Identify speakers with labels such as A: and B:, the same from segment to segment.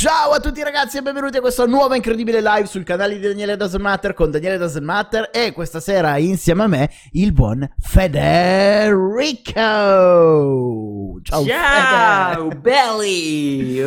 A: Ciao a tutti ragazzi e benvenuti a questa nuova incredibile live sul canale di Daniele Doesn't Matter con Daniele Doesn't Matter e questa sera insieme a me il buon Federico.
B: Ciao, Ciao belli!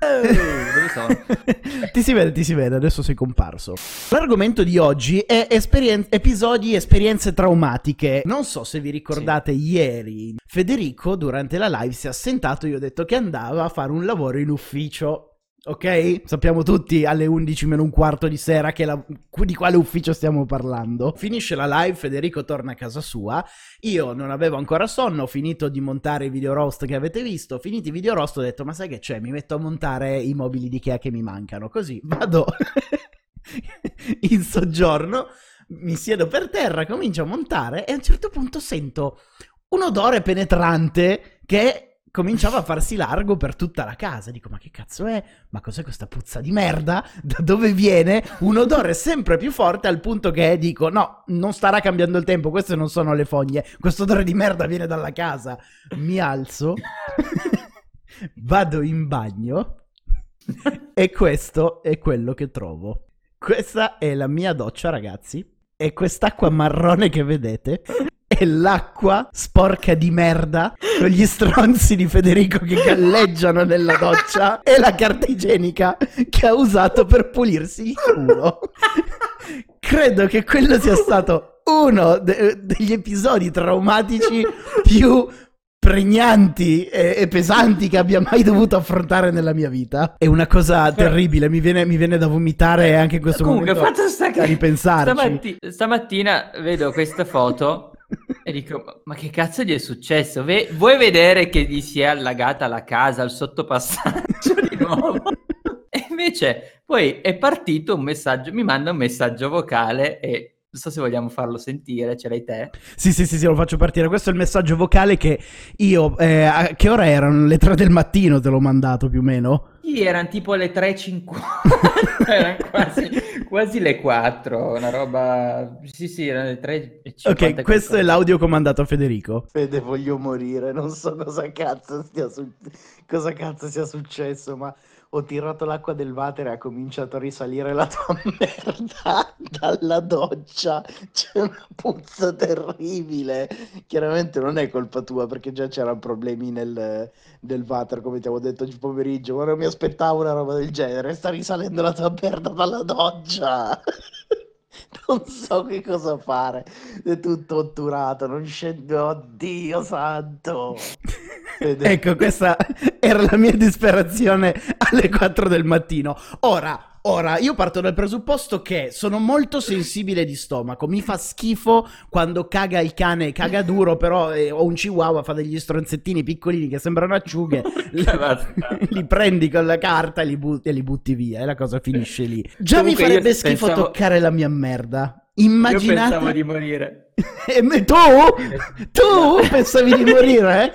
A: Ti si vede, ti si vede, adesso sei comparso. L'argomento di oggi è esperien- episodi esperienze traumatiche. Non so se vi ricordate sì. ieri, Federico durante la live si è assentato e io ho detto che andava a fare un lavoro in ufficio. Ok? Sappiamo tutti alle 11 meno un quarto di sera la... di quale ufficio stiamo parlando. Finisce la live, Federico torna a casa sua. Io non avevo ancora sonno, ho finito di montare i video roast che avete visto. Finiti i video roast ho detto, ma sai che c'è? Mi metto a montare i mobili di Ikea che mi mancano. Così vado in soggiorno, mi siedo per terra, comincio a montare e a un certo punto sento un odore penetrante che cominciava a farsi largo per tutta la casa. Dico, ma che cazzo è? Ma cos'è questa puzza di merda? Da dove viene? Un odore sempre più forte al punto che dico, no, non starà cambiando il tempo, queste non sono le foglie, questo odore di merda viene dalla casa. Mi alzo, vado in bagno e questo è quello che trovo. Questa è la mia doccia, ragazzi. E quest'acqua marrone che vedete è l'acqua sporca di merda con gli stronzi di Federico che galleggiano nella doccia e la carta igienica che ha usato per pulirsi il culo. Credo che quello sia stato uno de- degli episodi traumatici più pregnanti e, e, pesanti che abbia mai dovuto affrontare nella mia vita. È una cosa terribile, mi viene, mi viene da vomitare anche in questo
B: Comunque,
A: momento.
B: Comunque, fatto sta
A: a ripensarci.
B: Stamatti- stamattina vedo questa foto e dico, ma che cazzo gli è successo? Ve- vuoi vedere che gli si è allagata la casa al sottopassaggio di nuovo? e invece poi è partito un messaggio, mi manda un messaggio vocale e non so se vogliamo farlo sentire, ce l'hai te?
A: Sì, sì, sì, sì, lo faccio partire. Questo è il messaggio vocale che io... Eh, a che ora erano? Le 3 del mattino te l'ho mandato più o meno?
B: Sì, erano tipo le 3.50, erano quasi, quasi, le 4, una roba... Sì, sì, erano le 3.50.
A: Ok, questo è l'audio comandato a Federico.
C: Fede, voglio morire, non so cosa cazzo, stia su... cosa cazzo sia successo, ma ho tirato l'acqua del water e ha cominciato a risalire la tua merda dalla doccia. C'è una puzza terribile. Chiaramente non è colpa tua perché già c'erano problemi nel, nel water, come ti avevo detto oggi pomeriggio. Ma non mi aspettavo una roba del genere. Sta risalendo la tua merda dalla doccia. non so che cosa fare. È tutto otturato, non scende. Oddio santo.
A: ecco, questa era la mia disperazione alle 4 del mattino. Ora, Ora, io parto dal presupposto che sono molto sensibile di stomaco. Mi fa schifo quando caga il cane, caga duro, però eh, ho un chihuahua, fa degli stronzettini piccolini che sembrano acciughe. li, li, prendi con la carta e li, but- e li, butti via e la cosa finisce lì. Già Comunque mi farebbe schifo pensavo... toccare la mia merda. Immaginate...
B: Io pensavo di morire.
A: tu? Tu pensavi di morire?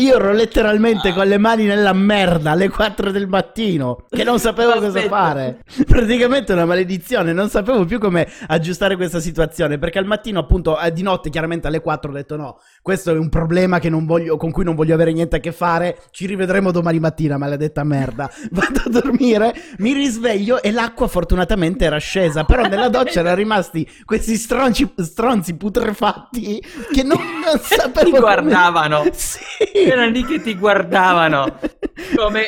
A: Io ero letteralmente ah. con le mani nella merda alle 4 del mattino, che non sapevo cosa fare. Praticamente una maledizione, non sapevo più come aggiustare questa situazione, perché al mattino appunto eh, di notte chiaramente alle 4 ho detto no, questo è un problema voglio, con cui non voglio avere niente a che fare, ci rivedremo domani mattina, maledetta merda. Vado a dormire, mi risveglio e l'acqua fortunatamente era scesa, però nella doccia erano rimasti questi stronci, stronzi putrefatti che non, non sapevo...
B: Ti guardavano.
A: Come... Sì
B: erano lì che ti guardavano come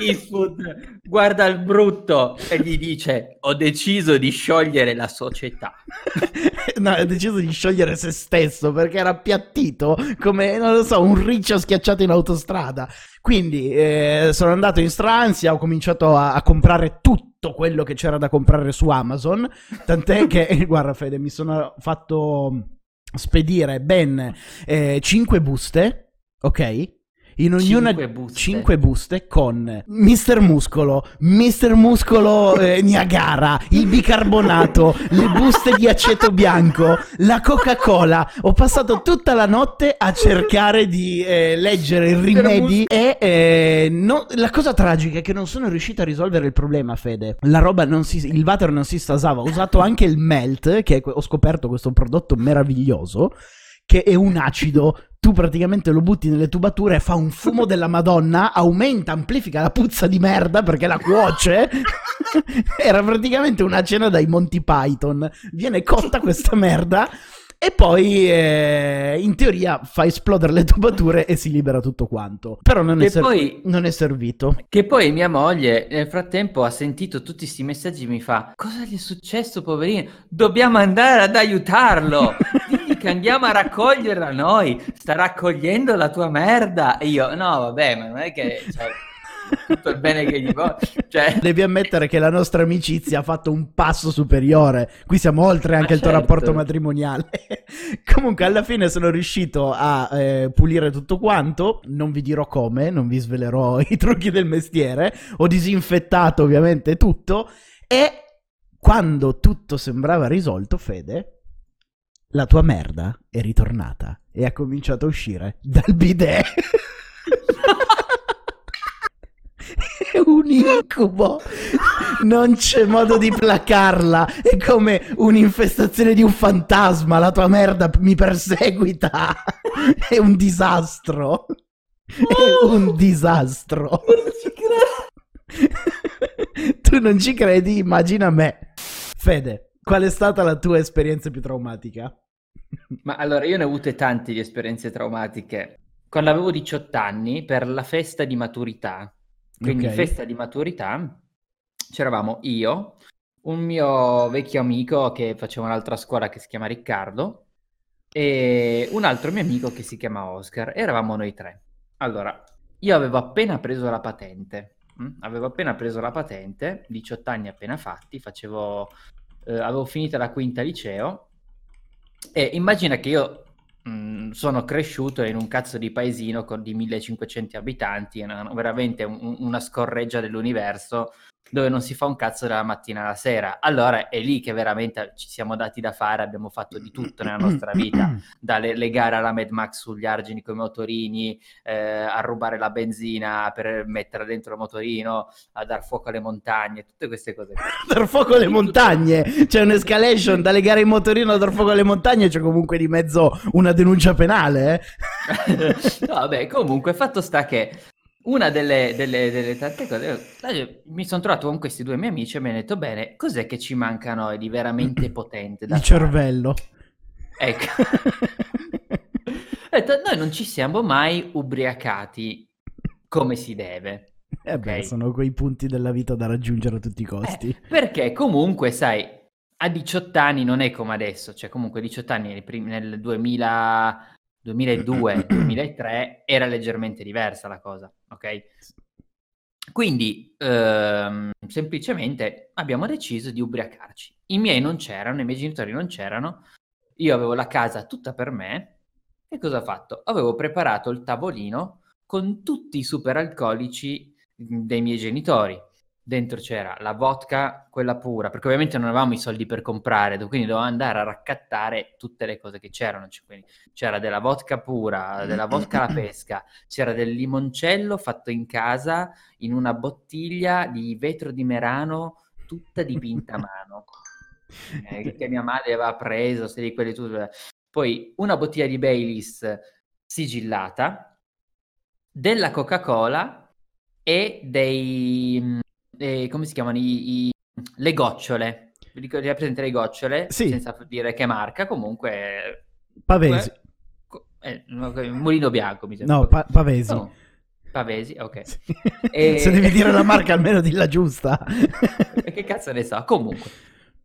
B: Eastwood guarda il brutto e gli dice ho deciso di sciogliere la società.
A: No ha deciso di sciogliere se stesso perché era appiattito come non lo so un riccio schiacciato in autostrada. Quindi eh, sono andato in stranzia ho cominciato a, a comprare tutto quello che c'era da comprare su Amazon tant'è che guarda Fede mi sono fatto spedire ben eh, 5 buste ok? in ognuna 5 buste. 5 buste con Mister Muscolo, Mister Muscolo eh, Niagara, il bicarbonato, le buste di aceto bianco, la Coca-Cola. Ho passato tutta la notte a cercare di eh, leggere i rimedi e eh, no, la cosa tragica è che non sono riuscito a risolvere il problema, Fede. La roba non si il water non si stasava. Ho usato anche il melt, che ho scoperto questo prodotto meraviglioso che è un acido tu praticamente lo butti nelle tubature, fa un fumo della Madonna, aumenta, amplifica la puzza di merda perché la cuoce. Era praticamente una cena dai Monty Python. Viene cotta questa merda e poi eh, in teoria fa esplodere le tubature e si libera tutto quanto. Però non, è, ser-
B: poi,
A: non è, servito.
B: Che poi mia moglie nel frattempo ha sentito tutti questi messaggi e mi fa: Cosa gli è successo, poverino? Dobbiamo andare ad aiutarlo. Che andiamo a raccoglierla noi. Sta raccogliendo la tua merda. E io, no, vabbè, ma non è che. Cioè, tutto il bene che gli voglio. Cioè...
A: Devi ammettere che la nostra amicizia ha fatto un passo superiore. Qui siamo oltre anche Ma il certo. tuo rapporto matrimoniale. Comunque, alla fine sono riuscito a eh, pulire tutto quanto. Non vi dirò come, non vi svelerò i trucchi del mestiere. Ho disinfettato ovviamente tutto. E quando tutto sembrava risolto, Fede, la tua merda è ritornata e ha cominciato a uscire dal bidet. è un incubo. Non c'è modo di placarla. È come un'infestazione di un fantasma. La tua merda mi perseguita. È un disastro. È un disastro. tu non ci credi? Immagina me. Fede, qual è stata la tua esperienza più traumatica?
B: Ma allora, io ne ho avute tante di esperienze traumatiche. Quando avevo 18 anni, per la festa di maturità, quindi okay. festa di maturità, c'eravamo io, un mio vecchio amico che faceva un'altra scuola che si chiama Riccardo e un altro mio amico che si chiama Oscar. Eravamo noi tre. Allora, io avevo appena preso la patente. Mh? Mm? Avevo appena preso la patente, 18 anni appena fatti, facevo, eh, avevo finito la quinta liceo e immagina che io mh, mm, sono cresciuto in un cazzo di paesino con di 1500 abitanti, una, veramente un, una scorreggia dell'universo dove non si fa un cazzo dalla mattina alla sera. Allora è lì che veramente ci siamo dati da fare, abbiamo fatto di tutto nella nostra vita, dalle le gare alla Mad Max sugli argini con i motorini, eh, a rubare la benzina per mettere dentro il motorino, a dar fuoco alle montagne, tutte queste cose.
A: dar fuoco alle montagne? C'è un'escalation dalle gare in motorino a dar fuoco alle montagne, c'è comunque di mezzo una denuncia penale,
B: eh? no, vabbè, comunque fatto sta che una delle, delle, delle tante cose, eh, mi sono trovato con questi due miei amici e mi hanno detto, bene, cos'è che ci mancano di veramente potente?
A: Da Il fare? cervello.
B: Ecco. detto, noi non ci siamo mai ubriacati come si deve.
A: Eh beh, okay? sono quei punti della vita da raggiungere a tutti i costi. Eh,
B: perché comunque, sai, a 18 anni non è come adesso, cioè comunque a 18 anni nel 2000 2002-2003 era leggermente diversa la cosa, ok? Quindi ehm, semplicemente abbiamo deciso di ubriacarci. I miei non c'erano, i miei genitori non c'erano, io avevo la casa tutta per me e cosa ho fatto? Avevo preparato il tavolino con tutti i superalcolici dei miei genitori dentro c'era la vodka, quella pura, perché ovviamente non avevamo i soldi per comprare, quindi dovevamo andare a raccattare tutte le cose che c'erano. Quindi c'era della vodka pura, della vodka alla pesca, c'era del limoncello fatto in casa in una bottiglia di vetro di Merano tutta dipinta a mano, eh, che mia madre aveva preso, se di quelli tutti. Poi una bottiglia di Baileys sigillata, della Coca-Cola e dei eh, come si chiamano, I, i, le gocciole. Presente le gocciole?
A: Sì.
B: Senza dire che marca, comunque...
A: Pavesi.
B: Eh, Mulino Bianco, mi sembra.
A: No, pa- Pavesi. No.
B: Pavesi, ok. Sì.
A: E... Se devi dire la marca almeno di la giusta.
B: che cazzo ne so. Comunque,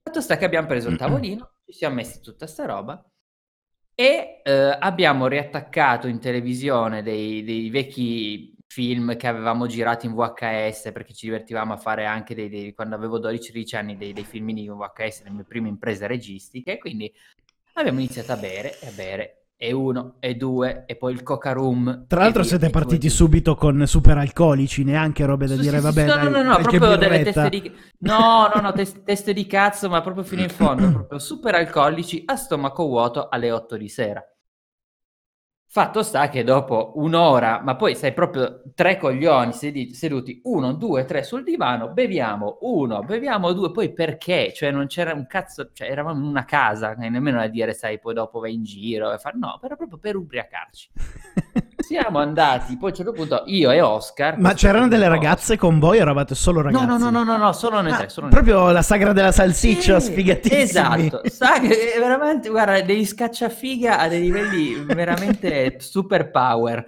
B: fatto sta che abbiamo preso il tavolino, ci siamo messi tutta sta roba e eh, abbiamo riattaccato in televisione dei, dei vecchi film che avevamo girato in VHS perché ci divertivamo a fare anche dei, dei quando avevo 12-13 anni dei, dei filmini in VHS, le mie prime imprese registiche, quindi abbiamo iniziato a bere e a bere e uno e due e poi il coca room.
A: Tra l'altro via, siete partiti subito con super alcolici, neanche robe da sì, dire sì, vabbè.
B: Sì, no, no, no, no proprio delle teste di No, no, no, teste, teste di cazzo, ma proprio fino in fondo, proprio super alcolici a stomaco vuoto alle 8 di sera. Fatto sta che dopo un'ora, ma poi sei proprio tre coglioni sedi- seduti, uno, due, tre sul divano, beviamo, uno, beviamo due, poi perché? Cioè non c'era un cazzo, cioè eravamo in una casa, nemmeno a dire, sai, poi dopo vai in giro e far... No, era proprio per ubriacarci. Siamo andati, poi a un certo punto io e Oscar...
A: Ma c'erano delle ragazze con voi eravate solo ragazzi?
B: No, no, no, no, no, solo noi
A: Ah,
B: tre.
A: Proprio la sagra della salsiccia, sfigatissimi.
B: Esatto, veramente, guarda, degli scacciafiga a dei livelli veramente super power.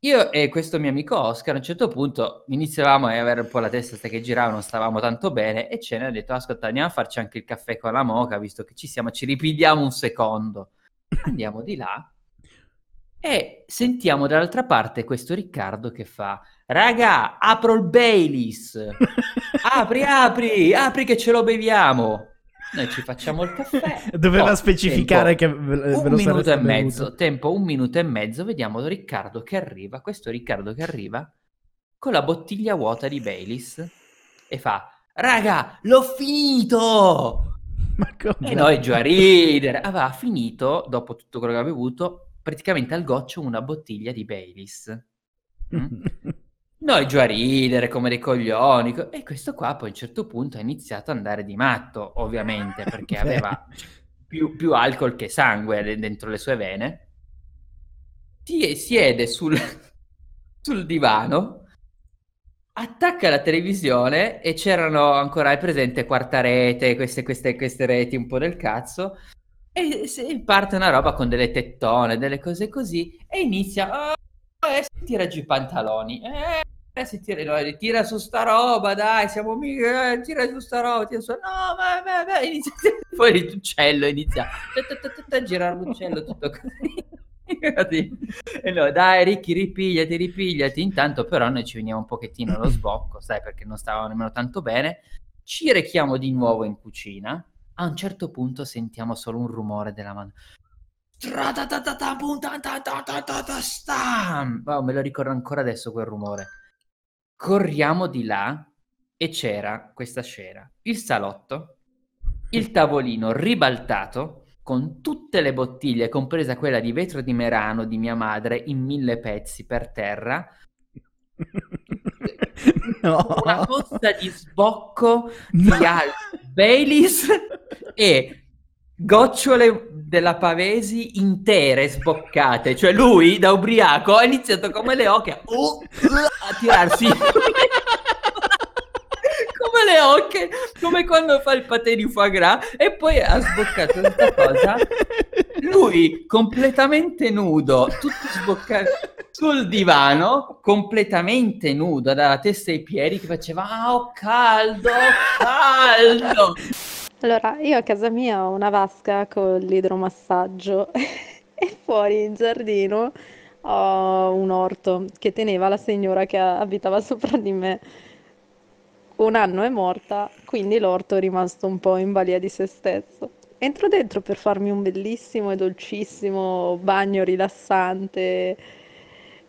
B: Io e questo mio amico Oscar a un certo punto iniziavamo a avere un po' la testa che girava, non stavamo tanto bene e ce ne ha detto, ascolta, andiamo a farci anche il caffè con la moca, visto che ci siamo, ci ripigliamo un secondo. Andiamo di là e sentiamo dall'altra parte questo Riccardo che fa, raga, apro il Baileys, apri, apri, apri che ce lo beviamo. Noi ci facciamo il caffè.
A: Doveva
B: Oh,
A: specificare
B: tempo
A: che ve, ve
B: un
A: lo
B: minuto e mezzo, tempo un minuto e mezzo, vediamo Riccardo che arriva, questo Riccardo che arriva con la bottiglia vuota di Baileys e fa, raga, l'ho finito! E noi giù a ridere. Aveva finito, dopo tutto quello che aveva bevuto, praticamente al goccio una bottiglia di Baileys. Mm? Noi giù a ridere come dei coglioni. co- E questo qua poi a un certo punto ha iniziato ad andare di matto, ovviamente, perché aveva più, più alcol che sangue de- dentro le sue vene. Si siede sul, sul divano, attacca la televisione e c'erano ancora, hai presente, quarta rete, queste, queste, queste reti un po' del cazzo. E se- parte una roba con delle tettone, delle cose così, e inizia. "Oh, eh, si tira giù i pantaloni. Eh, si tira, no, tira su sta roba, dai, siamo mica. eh, tira su sta roba. Tira su, no, ma, ma, ma", inizia fuori l'uccello, inizia a girare l'uccello, tutto. Così. E no, dai, Ricky, ripigliati, ripigliati. Intanto, però, noi ci veniamo un pochettino allo sbocco, sai, perché non stavamo nemmeno tanto bene. Ci rechiamo di nuovo in cucina. A un certo punto sentiamo solo un rumore della mano. Wow, me lo ricordo ancora adesso quel rumore. Corriamo di là e c'era questa scena. Il salotto, il tavolino ribaltato con tutte le bottiglie, compresa quella di vetro di Merano di mia madre, in mille pezzi per terra.
A: no.
B: Una pozza di sbocco di
A: No.
B: al- Baileys e gocciole della Pavesi intere sboccate. Cioè lui, da ubriaco, ha iniziato come le oche a, uh, uh, a tirarsi... come le oche, come quando fa il patè di foie gras e poi ha sboccato questa cosa. Lui completamente nudo, tutto sboccato sul divano, completamente nudo, dalla testa ai piedi, che faceva "Ah, ho caldo, caldo".
D: Allora, io a casa mia ho una vasca con l'idromassaggio e fuori in giardino ho un orto che teneva la signora che abitava sopra di me. Un anno è morta, quindi l'orto è rimasto un po' in balia di se stesso. Entro dentro per farmi un bellissimo e dolcissimo bagno rilassante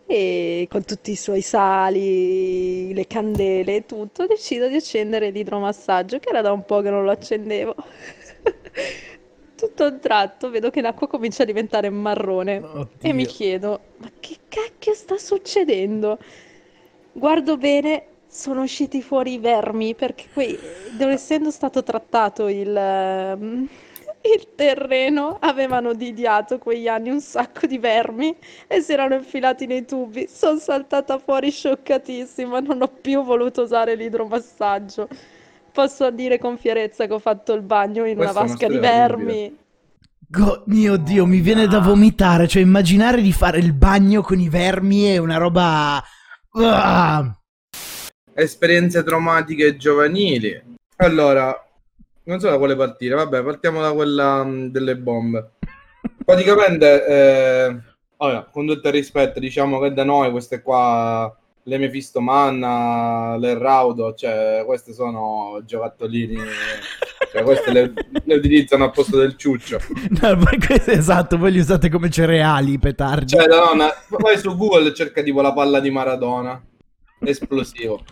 D: e con tutti i suoi sali, le candele e tutto, decido di accendere l'idromassaggio che era da un po' che non lo accendevo. Tutto a un tratto vedo che l'acqua comincia a diventare marrone e mi
A: Oddio.
D: chiedo, ma che cacchio sta succedendo? Guardo bene, sono usciti fuori i vermi perché qui, essendo stato trattato il, ehm, il terreno, avevano didiato quegli anni un sacco di vermi e si erano infilati nei tubi. Sono saltata fuori scioccatissima, non ho più voluto usare l'idromassaggio. Posso dire con fierezza che ho fatto il bagno in una
E: Questa una
D: vasca di vermi.
A: Go- mio Dio, mi viene da vomitare. Cioè, immaginare di fare il bagno con i vermi è una roba. Ah!
E: Esperienze traumatiche giovanili. Allora, non so da quale partire. Vabbè, partiamo da quella mh, delle bombe. Praticamente, eh, allora, con tutto il rispetto, diciamo che da noi queste qua, le Mephisto Manna, le Raudo, cioè queste sono giocattolini, cioè queste le, le utilizzano al posto del ciuccio.
A: No, poi questo- esatto, voi li usate come cereali, petardi.
E: Cioè, la nonna, vai su Google e cerca tipo la palla di Maradona, esplosivo.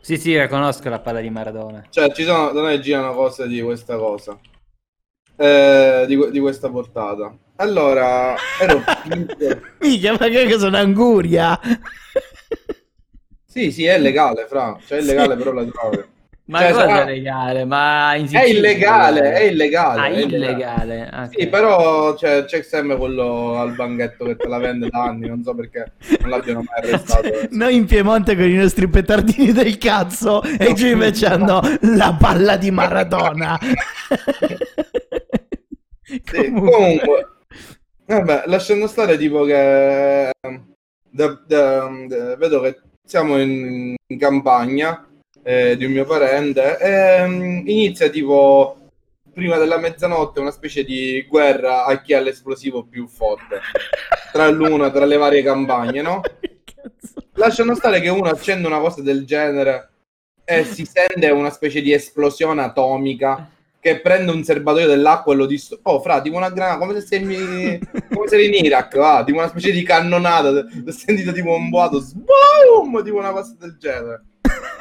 B: Sì, sì, la conosco la palla di Maradona.
E: Cioè, ci sono, da noi girano cose di questa cosa. Eh, di, di questa portata. allora, ero.
A: Mica, ma che cosa, un'anguria?
E: Sì, sì, è legale, fra. Cioè, è legale,
A: Sì.
E: però la trovi.
B: Ma
E: Cioè,
B: cosa
E: sarà-
B: è legale? Ma in
E: È
B: Sicilia
E: illegale, è illegale.
B: Ah,
E: è illegale.
B: illegale. ah.
E: Sì, però cioè, c'è sempre quello al banchetto che te la vende da anni, non so perché non l'abbiano mai arrestato.
A: Cioè, noi in Piemonte con i nostri petardini del cazzo e giù invece hanno la palla di Maradona.
E: Sì, comunque, vabbè, lasciando stare tipo che da- da- da- vedo che siamo in, in campagna eh, di un mio parente e mm, inizia tipo prima della mezzanotte una specie di guerra a chi ha l'esplosivo più forte tra l'una, tra le varie campagne, no? Lasciano stare che uno accende una cosa del genere e si sente una specie di esplosione atomica che prende un serbatoio dell'acqua e lo distrugge. Oh, fra, tipo una granata, come se sei, come se in Iraq, va, tipo una specie di cannonata. Ho sentito tipo un boato, sboom, tipo una cosa del genere.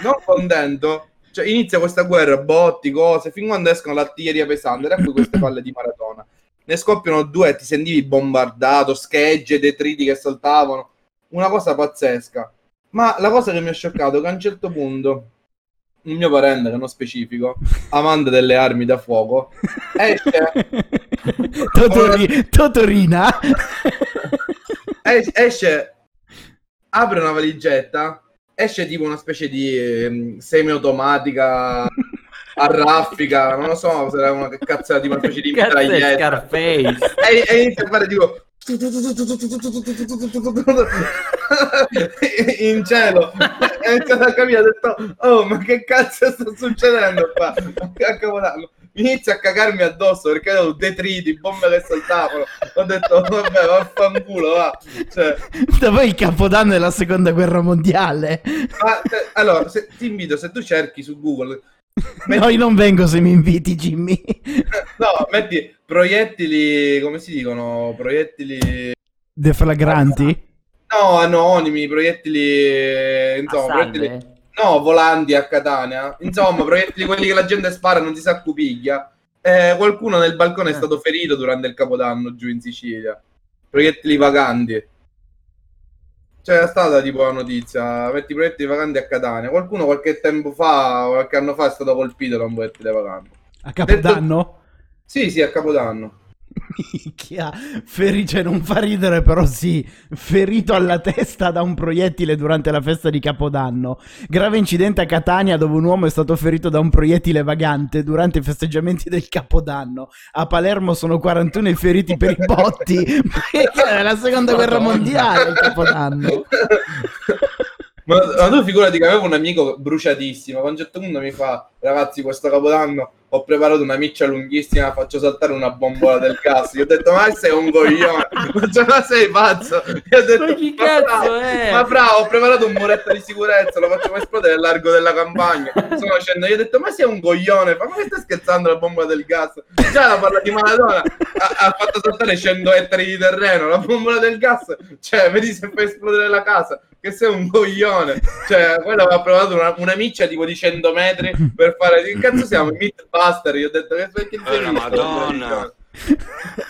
E: Non contento, cioè inizia questa guerra, botti, cose, fin quando escono l'artiglieria pesante, e ecco queste palle di maratona. Ne scoppiano due e ti sentivi bombardato, schegge, detriti che saltavano. Una cosa pazzesca. Ma la cosa che mi ha scioccato è che a un certo punto un mio parente, che non specifico, amante delle armi da fuoco, esce,
A: Totori- Totorina.
E: es- esce, apre una valigetta, esce tipo una specie di ehm, semiautomatica a raffica, non lo so era una era tipo una specie di mitraglietta. E, e inizia a fare tipo in cielo. E ho iniziato a capire ho detto oh ma che cazzo sta succedendo qua? A Capodanno inizia a cagarmi addosso perché avevo detriti bombe che saltavano ho detto vabbè vaffanculo va cioè,
A: Da poi il capodanno è la seconda guerra mondiale.
E: ma, se- allora se, ti invito se tu cerchi su Google
A: No, io non vengo se mi inviti, Jimmy.
E: no metti proiettili come si dicono proiettili
A: Deflagranti.
E: No, anonimi, proiettili, eh, insomma,
B: A
E: proiettili. No, volanti a Catania, insomma, proiettili quelli che la gente spara non si sa cupiglia. Eh, qualcuno nel balcone è
B: Eh.
E: stato ferito durante il Capodanno giù in Sicilia. Proiettili vaganti. C'era stata tipo la notizia, metti proiettili vaganti a Catania. Qualcuno qualche tempo fa, qualche anno fa è stato colpito da un proiettile vagante.
A: A capodanno?
E: Sì, sì, a Capodanno.
A: Minchia, Ferice non fa ridere, però sì, ferito alla testa da un proiettile durante la festa di Capodanno. Grave incidente a Catania dove un uomo è stato ferito da un proiettile vagante durante i festeggiamenti del Capodanno. A Palermo sono 41 i feriti per i botti. Ma è la seconda guerra mondiale il Capodanno.
E: Ma, ma tu figurati che avevo un amico bruciatissimo. A un certo punto mi fa: Ragazzi, questo capodanno ho preparato una miccia lunghissima. Faccio saltare una bombola del gas. Gli ho detto: Ma sei un coglione, Cioè, ma sei pazzo? Gli ho detto,
B: Ma chi
E: "Ma
B: cazzo
E: fra-
B: è?"
E: Ma fra, ho preparato un muretto di sicurezza. Lo facciamo esplodere al largo della campagna. Sono scendo. Gli ho detto: Ma sei un coglione? Ma come stai scherzando la bombola del gas? Già la parla di Maradona ha, ha fatto saltare 100 ettari di terreno. La bombola del gas, cioè, vedi se fai esplodere la casa che sei un coglione. Cioè, quello aveva provato una, una miccia tipo di 100 metri per fare. Che cazzo siamo? Meatbuster. Io ho detto che perché
F: Oh,
E: visto?
F: Madonna.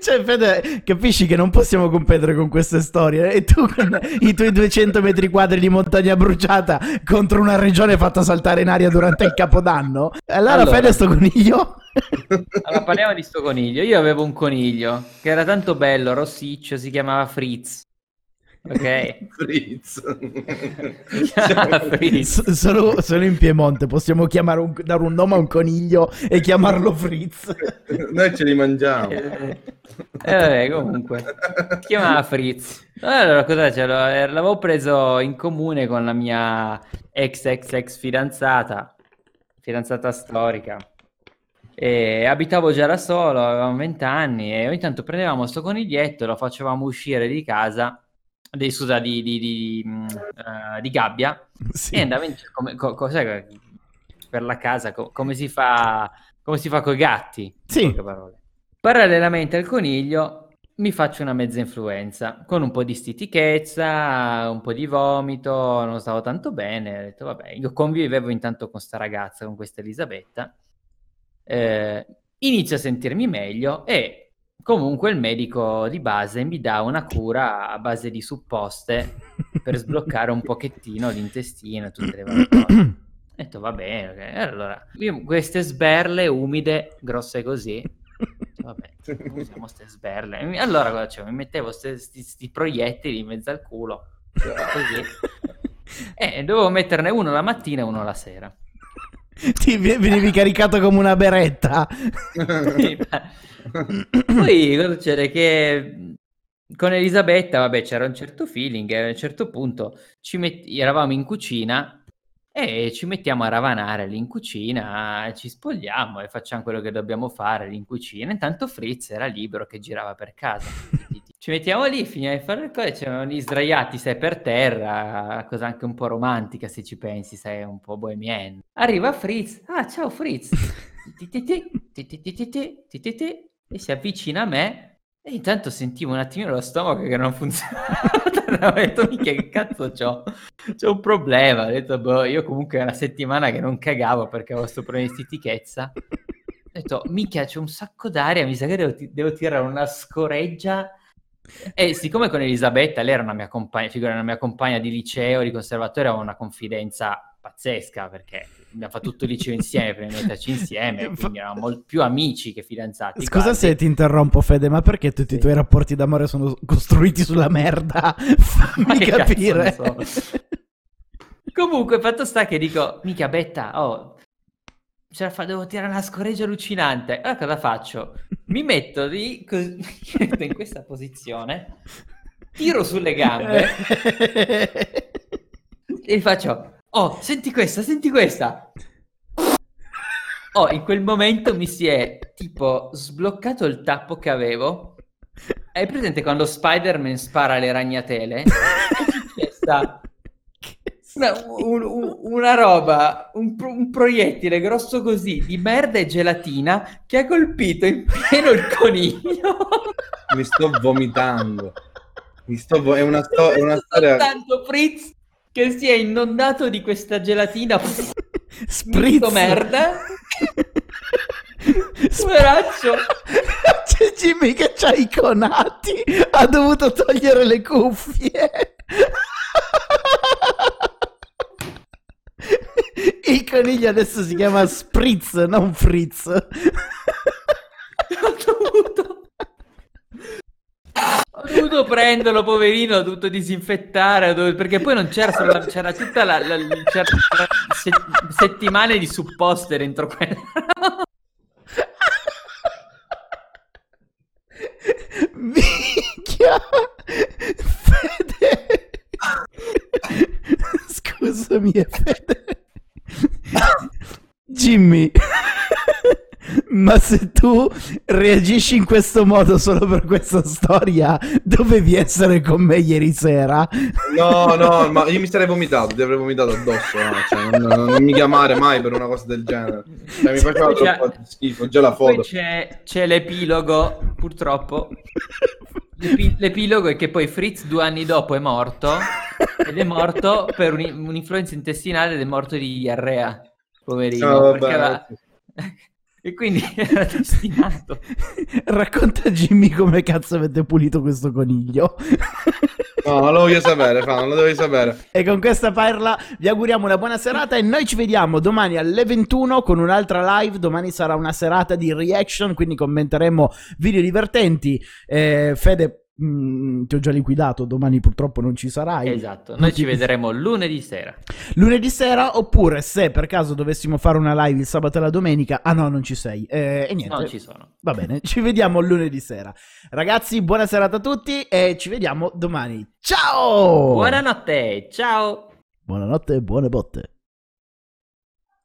A: Cioè, Fede, capisci che non possiamo competere con queste storie. E tu con i tuoi 200 metri quadri di montagna bruciata contro una regione fatta saltare in aria durante il Capodanno. Allora,
B: Allora.
A: Fede, sto coniglio.
B: Allora parliamo di sto coniglio. Io avevo un coniglio che era tanto bello, rossiccio, si chiamava Fritz. Ok?
E: Fritz.
B: Fritz.
A: Solo, solo in Piemonte possiamo chiamare un- dare un nome a un coniglio e chiamarlo Fritz.
E: Noi ce li mangiamo.
B: Eh, eh, vabbè, comunque. Chiamava Fritz. Allora, cosa c'è? Eh, L'avevo preso in comune con la mia ex ex ex fidanzata, fidanzata storica. E abitavo già da solo, avevamo 20 anni e ogni tanto prendevamo sto coniglietto lo facevamo uscire di casa, di, scusa, di, di, di, eh, di gabbia
A: Sì.
B: e andava in come, co- cos'è che- per la casa, co- come si fa, come si fa con i gatti.
A: Sì.
B: Parallelamente al coniglio mi faccio una mezza influenza con un po' di stitichezza, un po' di vomito, non stavo tanto bene. Ho detto, vabbè, io convivevo intanto con sta ragazza, con questa Elisabetta. Eh, inizio a sentirmi meglio e Comunque il medico di base mi dà una cura a base di supposte per sbloccare un pochettino l'intestino e tutte le varie cose. Ho detto va bene, ok. E allora io queste sberle umide, grosse così, vabbè, usiamo queste sberle. Allora cosa facevo? Mi mettevo questi proiettili in mezzo al culo, così, e dovevo metterne uno la mattina e uno la sera.
A: Ti venivi caricato come una beretta.
B: Sì, Poi cosa succede? Che con Elisabetta, vabbè, c'era un certo feeling a un certo punto ci met- eravamo in cucina e ci mettiamo a ravanare lì in cucina, ci spogliamo e facciamo quello che dobbiamo fare lì in cucina. Intanto Fritz era libero che girava per casa. ci mettiamo lì, finiamo di fare le cose, c'erano lì sdraiati, sai, per terra, cosa anche un po' romantica se ci pensi, sai, un po' bohemian. Arriva Fritz, ah ciao Fritz, e si avvicina a me e intanto sentivo un attimino lo stomaco che non funzionava. ho detto, mica che cazzo c'ho? C'è un problema, ho detto, boh, io comunque è una settimana che non cagavo perché avevo sto problema di stitichezza. Ho detto, mica c'è un sacco d'aria, mi sa che devo, devo tirare una scoreggia e siccome con Elisabetta, lei era una mia compagna, figura, una mia compagna di liceo, di conservatorio, aveva una confidenza pazzesca perché abbiamo fatto tutto il liceo insieme per metterci insieme, quindi eravamo mol- più amici che fidanzati.
A: Scusa
B: quasi.
A: se ti interrompo, Fede, ma perché tutti i
B: Sì.
A: tuoi rapporti d'amore sono costruiti sulla merda? Fammi capire.
B: Comunque, fatto sta che dico, mica Betta, oh, la fa, devo tirare una scoreggia allucinante. Allora cosa faccio? Mi metto lì, così, mi metto in questa posizione, tiro sulle gambe e faccio, oh, senti questa, senti questa. Oh, in quel momento mi si è tipo sbloccato il tappo che avevo. Hai presente quando Spider-Man spara le ragnatele? È successa una, un- un- una roba, un, un proiettile grosso così di merda e gelatina che ha colpito in pieno il coniglio.
E: Mi sto vomitando. Mi sto vo- è una, sto- è una storia.
B: Tanto Fritz che si è inondato di questa gelatina.
A: Spritz.
B: Merda. Poveraccio.
A: C'è Jimmy che c'ha i conati. Ha dovuto togliere le cuffie. Il coniglio adesso si chiama Spritz, non Fritz.
B: ho dovuto ho dovuto prenderlo poverino ho dovuto disinfettare ho dovuto- perché poi non c'era solo la- c'era tutta la, la- c'era se- settimane di supposte dentro quella
A: Minchia. Fede. Scusami, Fede. Jimmy. Ma se tu reagisci in questo modo solo per questa storia, dovevi essere con me ieri sera.
E: No, no, ma io mi sarei vomitato, ti avrei vomitato addosso. no? Cioè, non, non mi chiamare mai per una cosa del genere. Cioè, mi faceva troppo schifo. Già la
B: poi
E: foto.
B: c'è, c'è l'epilogo purtroppo L'epi- l'epilogo è che poi Fritz due anni dopo è morto ed è morto per un- un'influenza intestinale ed è morto di diarrea poverino
E: Ah, vabbè,
B: aveva- e quindi era destinato
A: Racconta Jimmy come cazzo avete pulito questo coniglio.
E: No, non lo voglio sapere, fa, non lo devi sapere.
A: E con questa parla vi auguriamo una buona serata e noi ci vediamo domani alle 21 con un'altra live. Domani sarà una serata di reaction, quindi commenteremo video divertenti. Eh, Fede, mm, ti ho già liquidato, domani purtroppo non ci sarai.
B: esatto noi ci vedremo lunedì sera
A: Lunedì sera, oppure se per caso dovessimo fare una live il sabato e la domenica, ah no, non ci sei. Eh, e niente.
B: non ci sono
A: Va bene, ci vediamo lunedì sera. Ragazzi, buona serata a tutti e ci vediamo domani. Ciao!
B: buonanotte ciao
A: Buonanotte e buone botte.